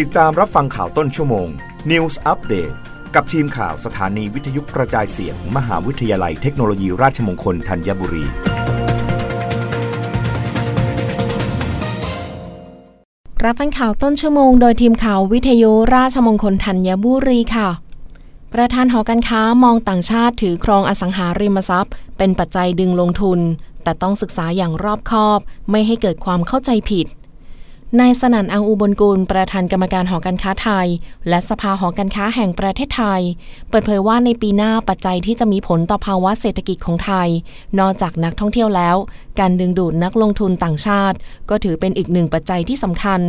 ติดตามรับฟังข่าวต้นชั่วโมง News Update กับทีมข่าวสถานีวิทยุกระจายเสียงมมหาวิทยาลัยเทคโนโลยีราชมงคลธัญบุรี รับฟังข่าวต้นชั่วโมงโดยทีมข่าววิทยุราชมงคลธัญบุรีค่ะ ประธานหอการค้ามองต่างชาติถือครองอสังหาริมทรัพย์ เป็นปัจจัยดึงลงทุน แต่ต้องศึกษาอย่างรอบคอบ ไม่ให้เกิดความเข้าใจผิด นายสนั่นอังอุบลกุล ประธานกรรมการหอการค้าไทย และสภาหอการค้าแห่งประเทศไทย เปิดเผยว่าในปีหน้าปัจจัยที่จะมีผลต่อภาวะเศรษฐกิจของไทย นอกจากนักท่องเที่ยวแล้ว การดึงดูดนักลงทุนต่างชาติ ก็ถือเป็นอีกหนึ่งปัจจัยที่สำคัญ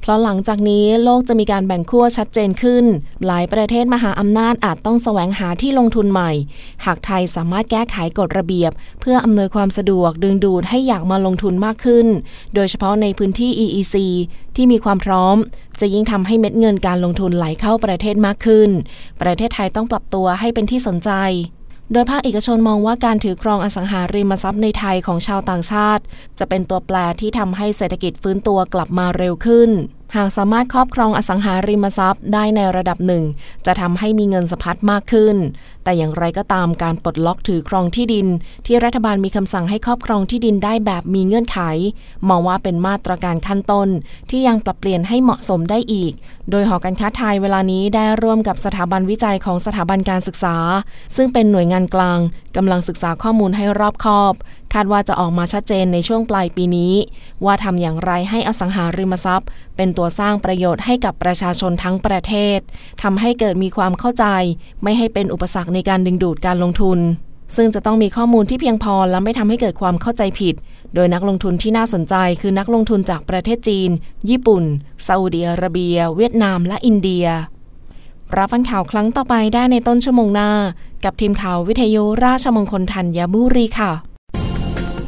เพราะหลังจากนี้โลกจะมีการแบ่งขั้วชัดเจนขึ้น หลายประเทศมหาอำนาจอาจต้องแสวงหาที่ลงทุนใหม่ หากไทยสามารถแก้ไขกฎระเบียบ เพื่ออำนวยความสะดวกดึงดูดให้อยากมาลงทุนมากขึ้น โดยเฉพาะในพื้นที่ EEC ที่มีความพร้อม จะยิ่งทำให้เม็ดเงินการลงทุนไหลเข้าประเทศมากขึ้น ประเทศไทยต้องปรับตัวให้เป็นที่สนใจ โดยภาคเอกชนมองว่าการถือครองอสังหาริมทรัพย์ในไทยของชาวต่างชาติ จะเป็นตัวแปรที่ทำให้เศรษฐกิจฟื้นตัวกลับมาเร็วขึ้น หากสามารถครอบครองอสังหาริมทรัพย์ได้ในระดับหนึ่ง จะทำให้มีเงินสะพัดมากขึ้น แต่อย่างไรก็ตามการปลดล็อกถือครองที่ดิน ที่รัฐบาลมีคำสั่งให้ครอบครองที่ดินได้แบบมีเงื่อนไข มองว่าเป็นมาตรการขั้นต้น ที่ยังปรับเปลี่ยนให้เหมาะสมได้อีก โดยหอการค้าไทยเวลานี้ได้ร่วมกับสถาบันวิจัยของสถาบันการศึกษา ซึ่งเป็นหน่วยงานกลางกำลังศึกษาข้อมูลให้รอบคอบ คาดว่าจะออกมาชัดเจนในช่วงปลายปีนี้ ว่าทำอย่างไรให้อสังหาริมทรัพย์ เป็นตัวสร้างประโยชน์ให้กับประชาชนทั้งประเทศทำให้เกิดมีความเข้าใจ ไม่ให้เป็นอุปสรรคในการดึงดูดการลงทุน ซึ่งจะต้องมีข้อมูลที่เพียงพอและไม่ทำให้เกิดความเข้าใจผิด โดยนักลงทุนที่น่าสนใจคือนักลงทุนจากประเทศจีน ญี่ปุ่นซาอุดิอาระเบีย เวียดนาม และอินเดียรับฟังข่าวครั้งต่อไปได้ในต้นชั่วโมงหน้า กับทีมข่าววิทยุราชมงคลธัญบุรีค่ะ